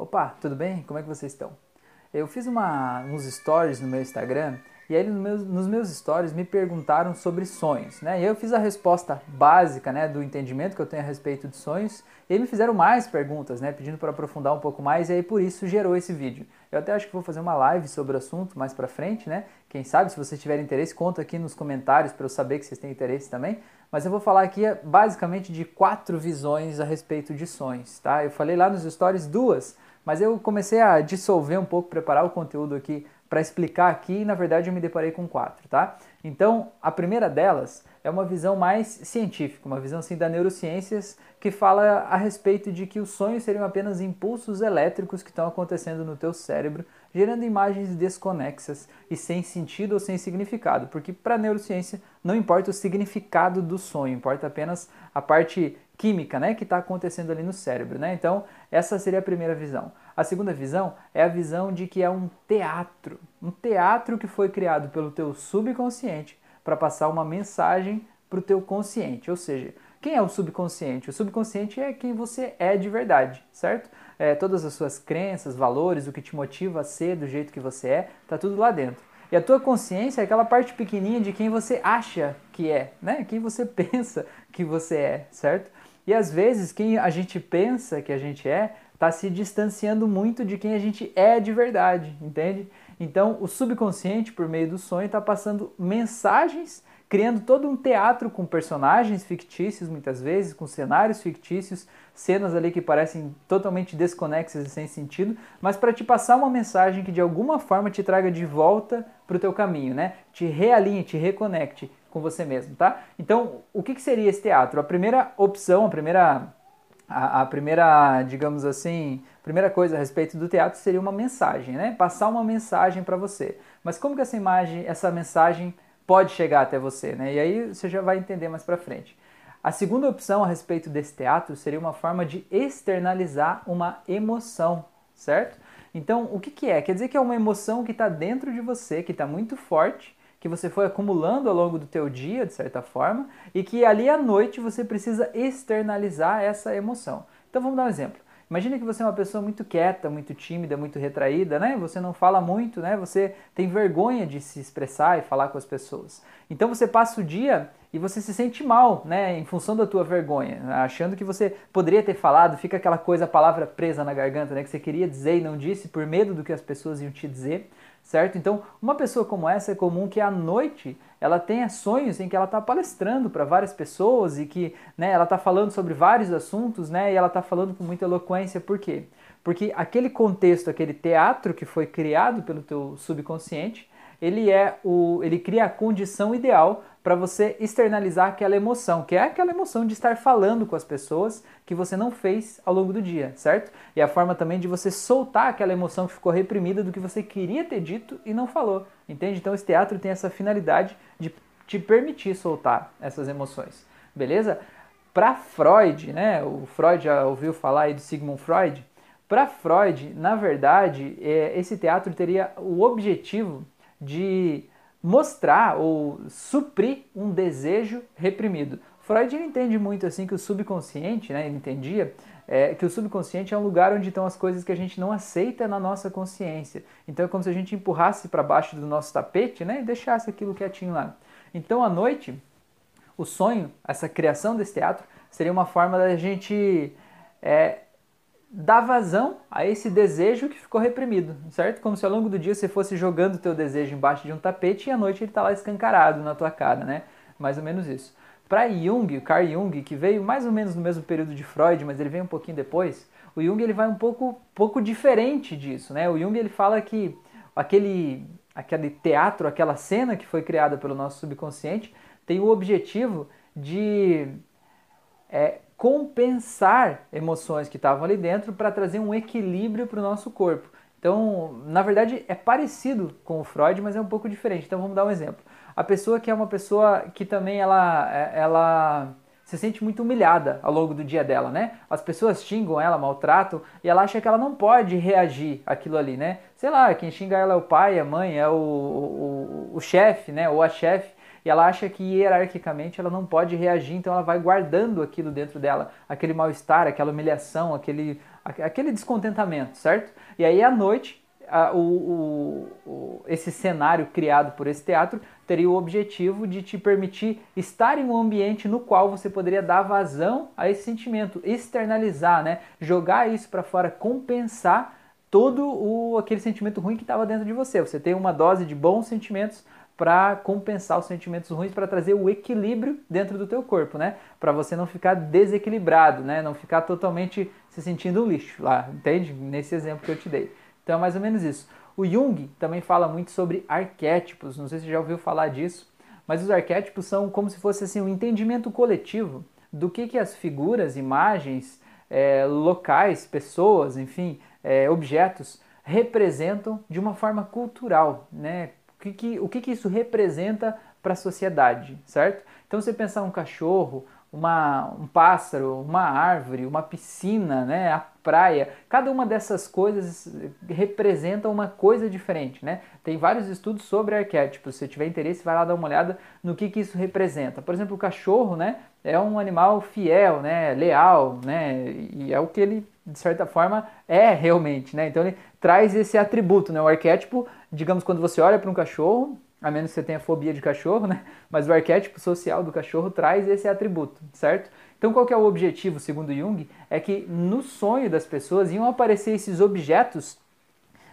Opa, tudo bem? Como é que vocês estão? Eu fiz uma, uns stories no meu Instagram e aí nos meus, stories me perguntaram sobre sonhos, né? E eu fiz a resposta básica, né, do entendimento que eu tenho a respeito de sonhos. E aí me fizeram mais perguntas, né, pedindo para aprofundar um pouco mais e aí por isso gerou esse vídeo. Eu até acho que vou fazer uma live sobre o assunto mais para frente, né? Quem sabe se vocês tiverem interesse, conta aqui nos comentários para eu saber que vocês têm interesse também. Mas eu vou falar aqui basicamente de quatro visões a respeito de sonhos, tá? Eu falei lá nos stories duas, mas eu comecei a dissolver um pouco, preparar o conteúdo aqui para explicar aqui e na verdade eu me deparei com quatro, tá? Então, a primeira delas é uma visão mais científica, uma visão assim da neurociências que fala a respeito de que os sonhos seriam apenas impulsos elétricos que estão acontecendo no teu cérebro, gerando imagens desconexas e sem sentido ou sem significado, porque para a neurociência não importa o significado do sonho, importa apenas a parte química, né, que está acontecendo ali no cérebro, né? Então, essa seria a primeira visão. A segunda visão é a visão de que é um teatro, um teatro que foi criado pelo teu subconsciente para passar uma mensagem para o teu consciente. Ou seja, quem é o subconsciente? O subconsciente é quem você é de verdade, certo? É, todas as suas crenças, valores, o que te motiva a ser do jeito que você é, tá tudo lá dentro. E a tua consciência é aquela parte pequenininha de quem você acha que é, né? Quem você pensa que você é, certo? E às vezes quem a gente pensa que a gente é está se distanciando muito de quem a gente é de verdade, entende? Então o subconsciente, por meio do sonho, está passando mensagens, criando todo um teatro com personagens fictícios, muitas vezes, com cenários fictícios, cenas ali que parecem totalmente desconexas e sem sentido, mas para te passar uma mensagem que de alguma forma te traga de volta para o teu caminho, né? Te realinhe, te reconecte com você mesmo, tá? Então, o que, que seria esse teatro? A primeira opção, a primeira, a, a, primeira, digamos assim, primeira coisa a respeito do teatro seria uma mensagem, né? Passar uma mensagem para você. Mas como que essa imagem, essa mensagem pode chegar até você, né? E aí você já vai entender mais para frente. A segunda opção a respeito desse teatro seria uma forma de externalizar uma emoção, certo? Então, o que, que é? Quer dizer que é uma emoção que está dentro de você, que está muito forte, que você foi acumulando ao longo do teu dia, de certa forma, e que ali à noite você precisa externalizar essa emoção. Então vamos dar um exemplo. Imagina que você é uma pessoa muito quieta, muito tímida, muito retraída, né? Você não fala muito, né? Você tem vergonha de se expressar e falar com as pessoas. Então você passa o dia e você se sente mal, né? Em função da tua vergonha, achando que você poderia ter falado, fica aquela coisa, a palavra presa na garganta, né? Que você queria dizer e não disse por medo do que as pessoas iam te dizer certo? Então, uma pessoa como essa é comum que à noite ela tenha sonhos em que ela está palestrando para várias pessoas e que né, ela está falando sobre vários assuntos, né? E ela está falando com muita eloquência. Por quê? Porque aquele contexto, aquele teatro que foi criado pelo teu subconsciente, ele é o, ele cria a condição ideal para você externalizar aquela emoção, que é aquela emoção de estar falando com as pessoas que você não fez ao longo do dia, certo? E a forma também de você soltar aquela emoção que ficou reprimida do que você queria ter dito e não falou, entende? Então esse teatro tem essa finalidade de te permitir soltar essas emoções, beleza? Para Freud, né? O Freud já ouviu falar aí do Sigmund Freud. Para Freud, na verdade, é, esse teatro teria o objetivo de mostrar ou suprir um desejo reprimido. Freud entende muito assim que o subconsciente, né, ele entendia é, que o subconsciente é um lugar onde estão as coisas que a gente não aceita na nossa consciência. Então é como se a gente empurrasse para baixo do nosso tapete né, e deixasse aquilo quietinho lá. Então à noite, o sonho, essa criação desse teatro, seria uma forma da gente é, dar vazão a esse desejo que ficou reprimido, certo? Como se ao longo do dia você fosse jogando o teu desejo embaixo de um tapete e à noite ele está lá escancarado na tua cara, né? Mais ou menos isso. Para Jung, o Carl Jung, que veio mais ou menos no mesmo período de Freud, mas ele veio um pouquinho depois, o Jung ele vai um pouco, pouco diferente disso, né? O Jung ele fala que aquele, aquele teatro, aquela cena que foi criada pelo nosso subconsciente tem o objetivo de é, compensar emoções que estavam ali dentro para trazer um equilíbrio para o nosso corpo. Então, na verdade, é parecido com o Freud, mas é um pouco diferente. Então, vamos dar um exemplo. A pessoa que é uma pessoa que também ela, é, ela se sente muito humilhada ao longo do dia dela, né? As pessoas xingam ela, maltratam, e ela acha que ela não pode reagir aquilo ali, né? Sei lá, quem xinga ela é o pai, a mãe, é o, o, o chefe, né? Ou a chefe. E ela acha que hierarquicamente ela não pode reagir, então ela vai guardando aquilo dentro dela, aquele mal-estar, aquela humilhação, aquele, aquele descontentamento, certo? E aí à noite a, o, o, o, esse cenário criado por esse teatro teria o objetivo de te permitir estar em um ambiente no qual você poderia dar vazão a esse sentimento, externalizar, né? jogar isso para fora, compensar todo o, aquele sentimento ruim que estava dentro de você. Você tem uma dose de bons sentimentos para compensar os sentimentos ruins, para trazer o equilíbrio dentro do teu corpo, né? Para você não ficar desequilibrado, né? Não ficar totalmente se sentindo lixo lá, entende? Nesse exemplo que eu te dei. Então é mais ou menos isso. O Jung também fala muito sobre arquétipos, não sei se você já ouviu falar disso, mas os arquétipos são como se fosse assim um entendimento coletivo do que, que as figuras, imagens, é, locais, pessoas, enfim, é, objetos representam de uma forma cultural, né? O que, que, o que, que isso representa para a sociedade, certo? Então, você pensar um cachorro, uma, um pássaro, uma árvore, uma piscina, né, a praia, cada uma dessas coisas representa uma coisa diferente, né? Tem vários estudos sobre arquétipos, se tiver interesse vai lá dar uma olhada no que, que isso representa. Por exemplo, o cachorro, né, é um animal fiel, né, leal, né, e é o que ele, de certa forma, é realmente, né? Então ele traz esse atributo, né? O arquétipo, digamos, quando você olha para um cachorro, a menos que você tenha fobia de cachorro, né? Mas o arquétipo social do cachorro traz esse atributo, certo? Então, qual que é o objetivo, segundo Jung? É que no sonho das pessoas iam aparecer esses objetos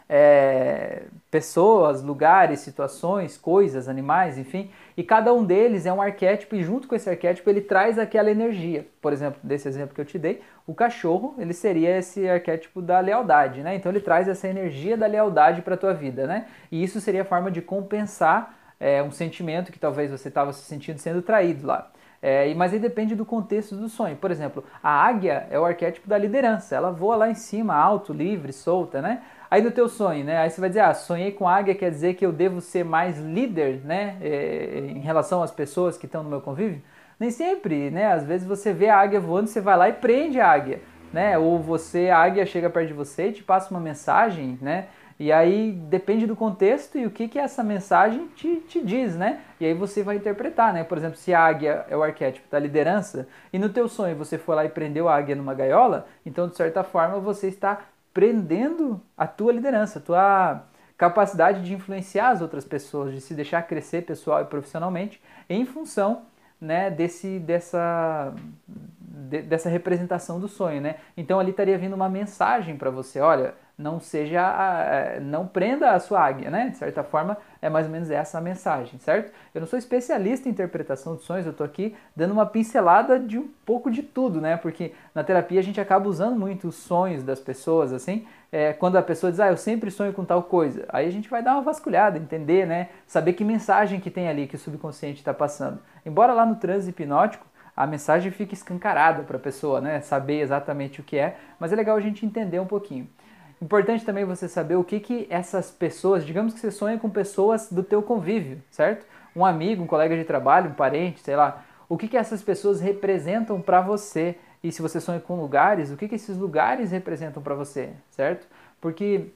é, pessoas, lugares, situações, coisas, animais, enfim, e cada um deles é um arquétipo e junto com esse arquétipo ele traz aquela energia. Por exemplo, desse exemplo que eu te dei, o cachorro ele seria esse arquétipo da lealdade, né? Então ele traz essa energia da lealdade para a tua vida, né? E isso seria a forma de compensar é, um sentimento que talvez você estava se sentindo sendo traído lá. É, mas aí depende do contexto do sonho. Por exemplo, a águia é o arquétipo da liderança. Ela voa lá em cima, alto, livre, solta, né? Aí no teu sonho, né? Aí você vai dizer, ah, sonhei com águia quer dizer que eu devo ser mais líder, né? É, em relação às pessoas que estão no meu convívio. Nem sempre, né? Às vezes você vê a águia voando, você vai lá e prende a águia, né? Ou você, a águia chega perto de você e te passa uma mensagem, né? E aí depende do contexto e o que, que essa mensagem te, te diz, né? E aí você vai interpretar, né? Por exemplo, se a águia é o arquétipo da liderança e no teu sonho você foi lá e prendeu a águia numa gaiola, então de certa forma você está prendendo a tua liderança, a tua capacidade de influenciar as outras pessoas, de se deixar crescer pessoal e profissionalmente em função né, desse, dessa, de, dessa representação do sonho. Né? Então ali estaria vindo uma mensagem para você, olha, não seja, não prenda a sua águia, né? De certa forma, é mais ou menos essa a mensagem, certo? Eu não sou especialista em interpretação de sonhos, eu estou aqui dando uma pincelada de um pouco de tudo, né? Porque na terapia a gente acaba usando muito os sonhos das pessoas, assim, é, quando a pessoa diz, ah, eu sempre sonho com tal coisa, aí a gente vai dar uma vasculhada, entender, né? Saber que mensagem que tem ali que o subconsciente está passando. Embora lá no transe hipnótico a mensagem fique escancarada para a pessoa, né? Saber exatamente o que é, mas é legal a gente entender um pouquinho. Importante também você saber o que, que essas pessoas, digamos que você sonha com pessoas do teu convívio, certo? Um amigo, um colega de trabalho, um parente, sei lá. O que, que essas pessoas representam para você? E se você sonha com lugares, o que, que esses lugares representam para você, certo? Porque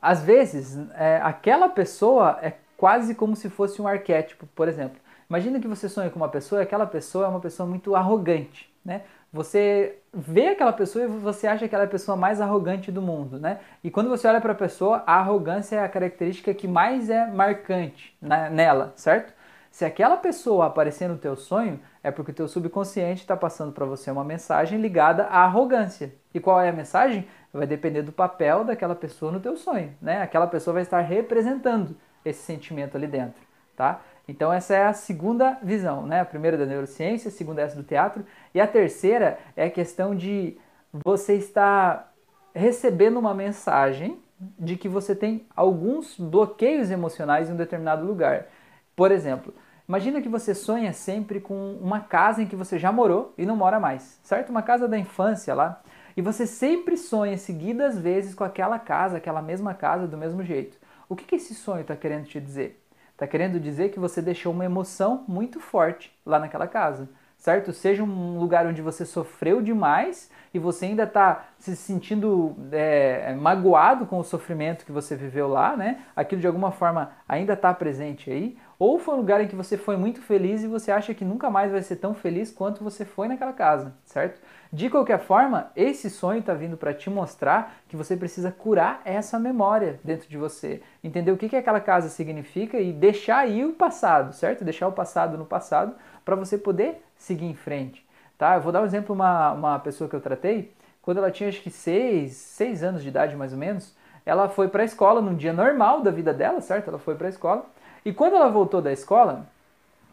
às vezes é, aquela pessoa é quase como se fosse um arquétipo, por exemplo. Imagina que você sonha com uma pessoa e aquela pessoa é uma pessoa muito arrogante, né? Você vê aquela pessoa e você acha que ela é a pessoa mais arrogante do mundo, né? E quando você olha para a pessoa, a arrogância é a característica que mais é marcante na, nela, certo? Se aquela pessoa aparecer no teu sonho, é porque o teu subconsciente está passando para você uma mensagem ligada à arrogância. E qual é a mensagem? Vai depender do papel daquela pessoa no teu sonho, né? Aquela pessoa vai estar representando esse sentimento ali dentro, tá? Então essa é a segunda visão, né? A primeira da neurociência, a segunda é essa do teatro, e a terceira é a questão de você estar recebendo uma mensagem de que você tem alguns bloqueios emocionais em um determinado lugar. Por exemplo, imagina que você sonha sempre com uma casa em que você já morou e não mora mais, certo? Uma casa da infância lá. E você sempre sonha seguidas vezes com aquela casa, aquela mesma casa do mesmo jeito. O que, que esse sonho está querendo te dizer? Está querendo dizer que você deixou uma emoção muito forte lá naquela casa, certo? Seja um lugar onde você sofreu demais e você ainda está se sentindo é, magoado com o sofrimento que você viveu lá, né? Aquilo de alguma forma ainda está presente aí. Ou foi um lugar em que você foi muito feliz e você acha que nunca mais vai ser tão feliz quanto você foi naquela casa, certo? De qualquer forma, esse sonho está vindo para te mostrar que você precisa curar essa memória dentro de você, entender o que, que aquela casa significa e deixar aí o passado, certo? Deixar o passado no passado para você poder seguir em frente. Tá? Eu vou dar um exemplo, uma, uma pessoa que eu tratei, quando ela tinha acho que seis, seis anos de idade mais ou menos, ela foi para a escola num dia normal da vida dela, certo? Ela foi para a escola. E quando ela voltou da escola,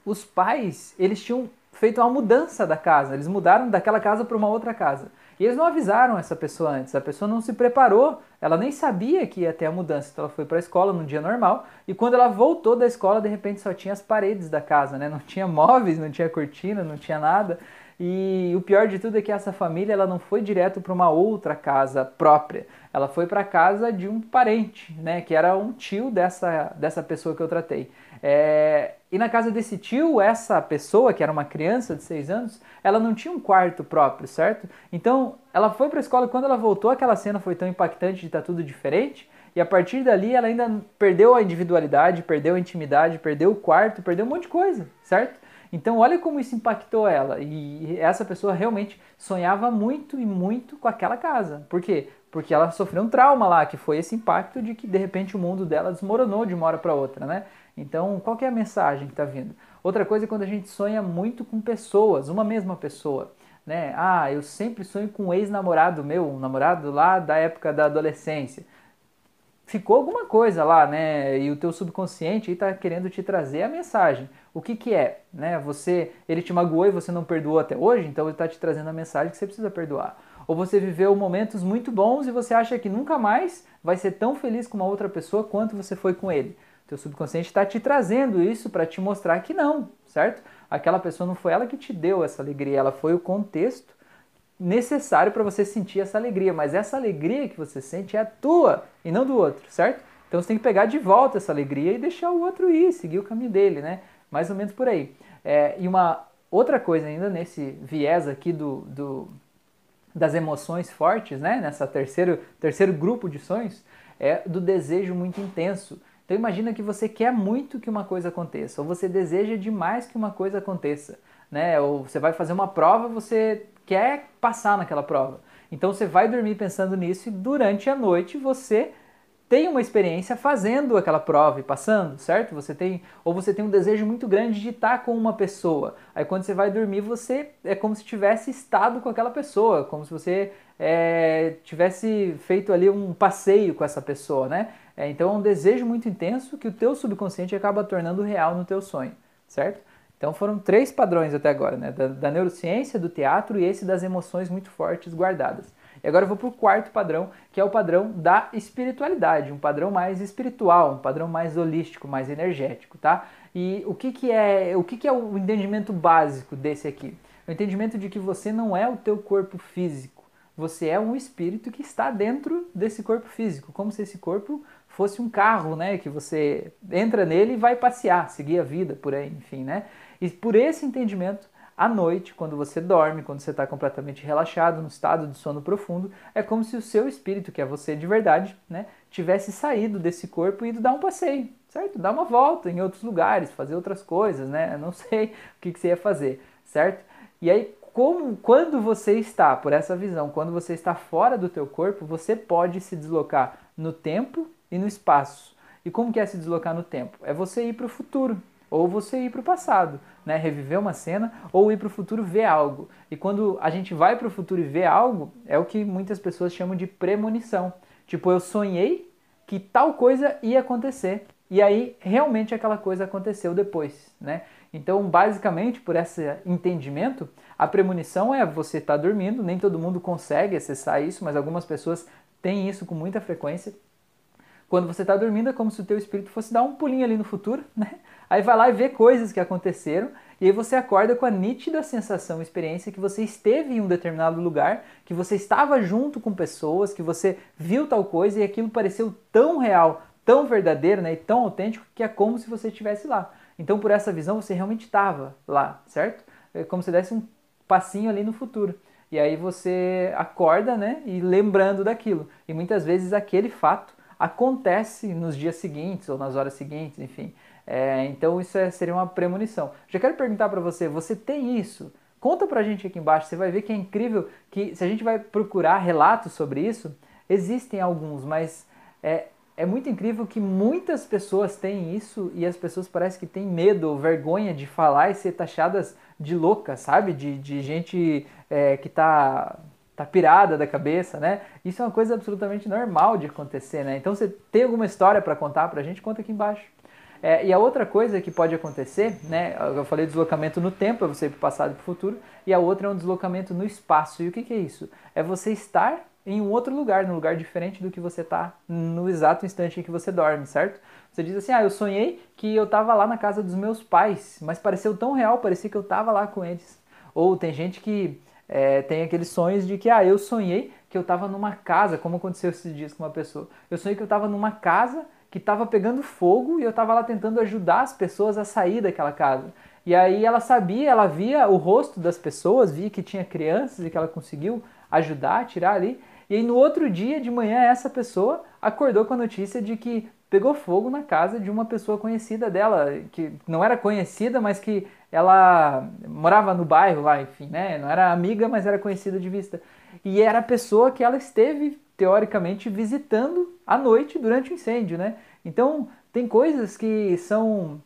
os pais, eles tinham feito uma mudança da casa, eles mudaram daquela casa para uma outra casa. E eles não avisaram essa pessoa antes, a pessoa não se preparou, ela nem sabia que ia ter a mudança. Então ela foi para a escola num dia normal e quando ela voltou da escola, de repente só tinha as paredes da casa, né? Não tinha móveis, não tinha cortina, não tinha nada. E o pior de tudo é que essa família ela não foi direto para uma outra casa própria. Ela foi para a casa de um parente, né, que era um tio dessa, dessa pessoa que eu tratei. É, e na casa desse tio, essa pessoa, que era uma criança de 6 anos, ela não tinha um quarto próprio, certo? Então, ela foi para a escola e quando ela voltou, aquela cena foi tão impactante de estar tá tudo diferente. E a partir dali, ela ainda perdeu a individualidade, perdeu a intimidade, perdeu o quarto, perdeu um monte de coisa, certo? Então, olha como isso impactou ela. E essa pessoa realmente sonhava muito e muito com aquela casa. Por quê? Porque ela sofreu um trauma lá, que foi esse impacto de que de repente o mundo dela desmoronou de uma hora para outra, né? Então, qual é a mensagem que está vindo? Outra coisa é quando a gente sonha muito com pessoas, uma mesma pessoa. Né? Ah, eu sempre sonho com um ex-namorado meu, um namorado lá da época da adolescência ficou alguma coisa lá, né? E o teu subconsciente está querendo te trazer a mensagem. O que, que é? Né? Você, ele te magoou e você não perdoou até hoje, então ele está te trazendo a mensagem que você precisa perdoar. Ou você viveu momentos muito bons e você acha que nunca mais vai ser tão feliz com uma outra pessoa quanto você foi com ele. Teu subconsciente está te trazendo isso para te mostrar que não, certo? Aquela pessoa não foi ela que te deu essa alegria, ela foi o contexto necessário para você sentir essa alegria, mas essa alegria que você sente é a tua e não do outro, certo? Então você tem que pegar de volta essa alegria e deixar o outro ir, seguir o caminho dele, né? Mais ou menos por aí. É, e uma outra coisa ainda nesse viés aqui do, do das emoções fortes, né? Nessa terceiro terceiro grupo de sonhos é do desejo muito intenso. Então imagina que você quer muito que uma coisa aconteça, ou você deseja demais que uma coisa aconteça, né? Ou você vai fazer uma prova, você quer passar naquela prova. Então você vai dormir pensando nisso e durante a noite você tem uma experiência fazendo aquela prova e passando, certo? Você tem ou você tem um desejo muito grande de estar com uma pessoa. Aí quando você vai dormir você é como se tivesse estado com aquela pessoa, como se você é, tivesse feito ali um passeio com essa pessoa, né? É, então é um desejo muito intenso que o teu subconsciente acaba tornando real no teu sonho, certo? Então foram três padrões até agora, né? Da, da, neurociência, do teatro e esse das emoções muito fortes guardadas. E agora eu vou para o quarto padrão, que é o padrão da espiritualidade, um padrão mais espiritual, um padrão mais holístico, mais energético, tá? E o que, que é o que, que é o entendimento básico desse aqui? O entendimento de que você não é o teu corpo físico, você é um espírito que está dentro desse corpo físico, como se esse corpo fosse um carro, né? Que você entra nele e vai passear, seguir a vida por aí, enfim, né? E por esse entendimento, à noite, quando você dorme, quando você está completamente relaxado, no estado de sono profundo, é como se o seu espírito, que é você de verdade, né, tivesse saído desse corpo e ido dar um passeio, certo? Dar uma volta em outros lugares, fazer outras coisas, né? Eu não sei o que, que você ia fazer, certo? E aí, como, quando você está, por essa visão, quando você está fora do teu corpo, você pode se deslocar no tempo e no espaço. E como que é se deslocar no tempo? É você ir para o futuro, ou você ir para o passado, né? reviver uma cena, ou ir para o futuro ver algo. E quando a gente vai para o futuro e vê algo, é o que muitas pessoas chamam de premonição. Tipo, eu sonhei que tal coisa ia acontecer. E aí, realmente aquela coisa aconteceu depois, né? Então, basicamente, por esse entendimento, a premonição é você estar tá dormindo, nem todo mundo consegue acessar isso, mas algumas pessoas têm isso com muita frequência. Quando você está dormindo, é como se o teu espírito fosse dar um pulinho ali no futuro, né? Aí vai lá e vê coisas que aconteceram, e aí você acorda com a nítida sensação, experiência que você esteve em um determinado lugar, que você estava junto com pessoas, que você viu tal coisa e aquilo pareceu tão real, tão verdadeiro, né, e tão autêntico que é como se você estivesse lá. Então, por essa visão, você realmente estava lá, certo? é como se desse um passinho ali no futuro. E aí você acorda, né, e lembrando daquilo. E muitas vezes aquele fato acontece nos dias seguintes ou nas horas seguintes, enfim. É, então isso é, seria uma premonição. Já quero perguntar para você, você tem isso? Conta pra gente aqui embaixo, você vai ver que é incrível que se a gente vai procurar relatos sobre isso, existem alguns, mas é, é muito incrível que muitas pessoas têm isso e as pessoas parecem que têm medo ou vergonha de falar e ser taxadas de louca, sabe? De, de gente é, que tá, tá pirada da cabeça, né? Isso é uma coisa absolutamente normal de acontecer, né? Então, você tem alguma história para contar pra gente? Conta aqui embaixo. É, e a outra coisa que pode acontecer, né? Eu falei deslocamento no tempo, é você ir para o passado e para o futuro, e a outra é um deslocamento no espaço. E o que, que é isso? É você estar em um outro lugar, num lugar diferente do que você está no exato instante em que você dorme, certo? Você diz assim: "Ah, eu sonhei que eu estava lá na casa dos meus pais, mas pareceu tão real, parecia que eu estava lá com eles". Ou tem gente que é, tem aqueles sonhos de que ah, eu sonhei que eu estava numa casa, como aconteceu esses dias com uma pessoa. Eu sonhei que eu estava numa casa que estava pegando fogo e eu estava lá tentando ajudar as pessoas a sair daquela casa. E aí ela sabia, ela via o rosto das pessoas, via que tinha crianças e que ela conseguiu ajudar, tirar ali. E aí no outro dia de manhã essa pessoa acordou com a notícia de que pegou fogo na casa de uma pessoa conhecida dela, que não era conhecida, mas que ela morava no bairro lá, enfim, né? Não era amiga, mas era conhecida de vista. E era a pessoa que ela esteve teoricamente visitando à noite durante o incêndio, né? Então tem coisas que são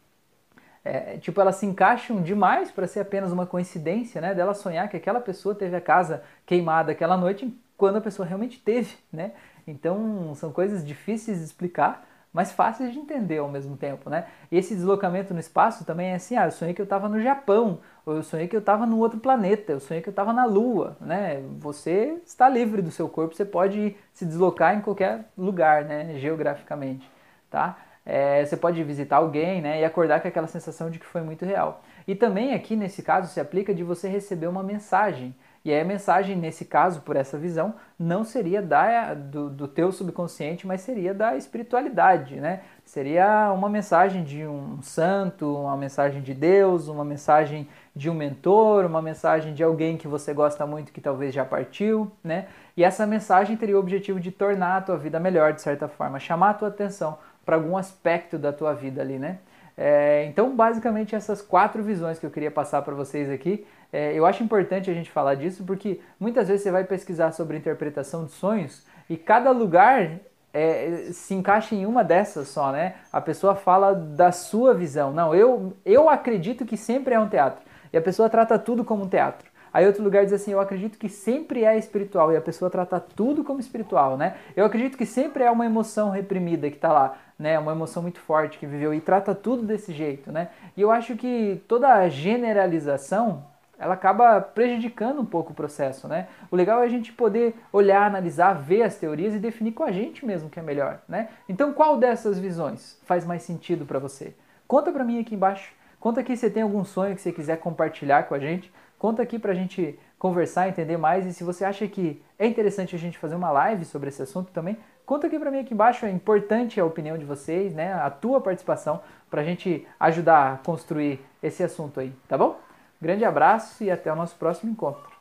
é, tipo elas se encaixam demais para ser apenas uma coincidência, né? Dela sonhar que aquela pessoa teve a casa queimada aquela noite quando a pessoa realmente teve, né? Então são coisas difíceis de explicar, mas fáceis de entender ao mesmo tempo, né? E esse deslocamento no espaço também é assim, ah, eu sonhei que eu estava no Japão, ou eu sonhei que eu estava no outro planeta, eu sonhei que eu estava na Lua, né? Você está livre do seu corpo, você pode se deslocar em qualquer lugar, né? Geograficamente, tá? É, você pode visitar alguém, né? E acordar com aquela sensação de que foi muito real. E também aqui nesse caso se aplica de você receber uma mensagem e aí a mensagem, nesse caso, por essa visão, não seria da, do, do teu subconsciente, mas seria da espiritualidade, né? Seria uma mensagem de um santo, uma mensagem de Deus, uma mensagem de um mentor, uma mensagem de alguém que você gosta muito que talvez já partiu, né? E essa mensagem teria o objetivo de tornar a tua vida melhor, de certa forma, chamar a tua atenção para algum aspecto da tua vida ali, né? É, então, basicamente, essas quatro visões que eu queria passar para vocês aqui. É, eu acho importante a gente falar disso porque muitas vezes você vai pesquisar sobre interpretação de sonhos e cada lugar é, se encaixa em uma dessas só, né? A pessoa fala da sua visão. Não, eu, eu acredito que sempre é um teatro. E a pessoa trata tudo como um teatro. Aí outro lugar diz assim, eu acredito que sempre é espiritual e a pessoa trata tudo como espiritual, né? Eu acredito que sempre é uma emoção reprimida que está lá, né? Uma emoção muito forte que viveu e trata tudo desse jeito, né? E eu acho que toda a generalização ela acaba prejudicando um pouco o processo, né? O legal é a gente poder olhar, analisar, ver as teorias e definir com a gente mesmo que é melhor, né? Então, qual dessas visões faz mais sentido para você? Conta para mim aqui embaixo. Conta aqui se tem algum sonho que você quiser compartilhar com a gente. Conta aqui para a gente conversar, entender mais. E se você acha que é interessante a gente fazer uma live sobre esse assunto também, conta aqui para mim aqui embaixo. É importante a opinião de vocês, né? A tua participação para a gente ajudar a construir esse assunto aí, tá bom? Grande abraço e até o nosso próximo encontro.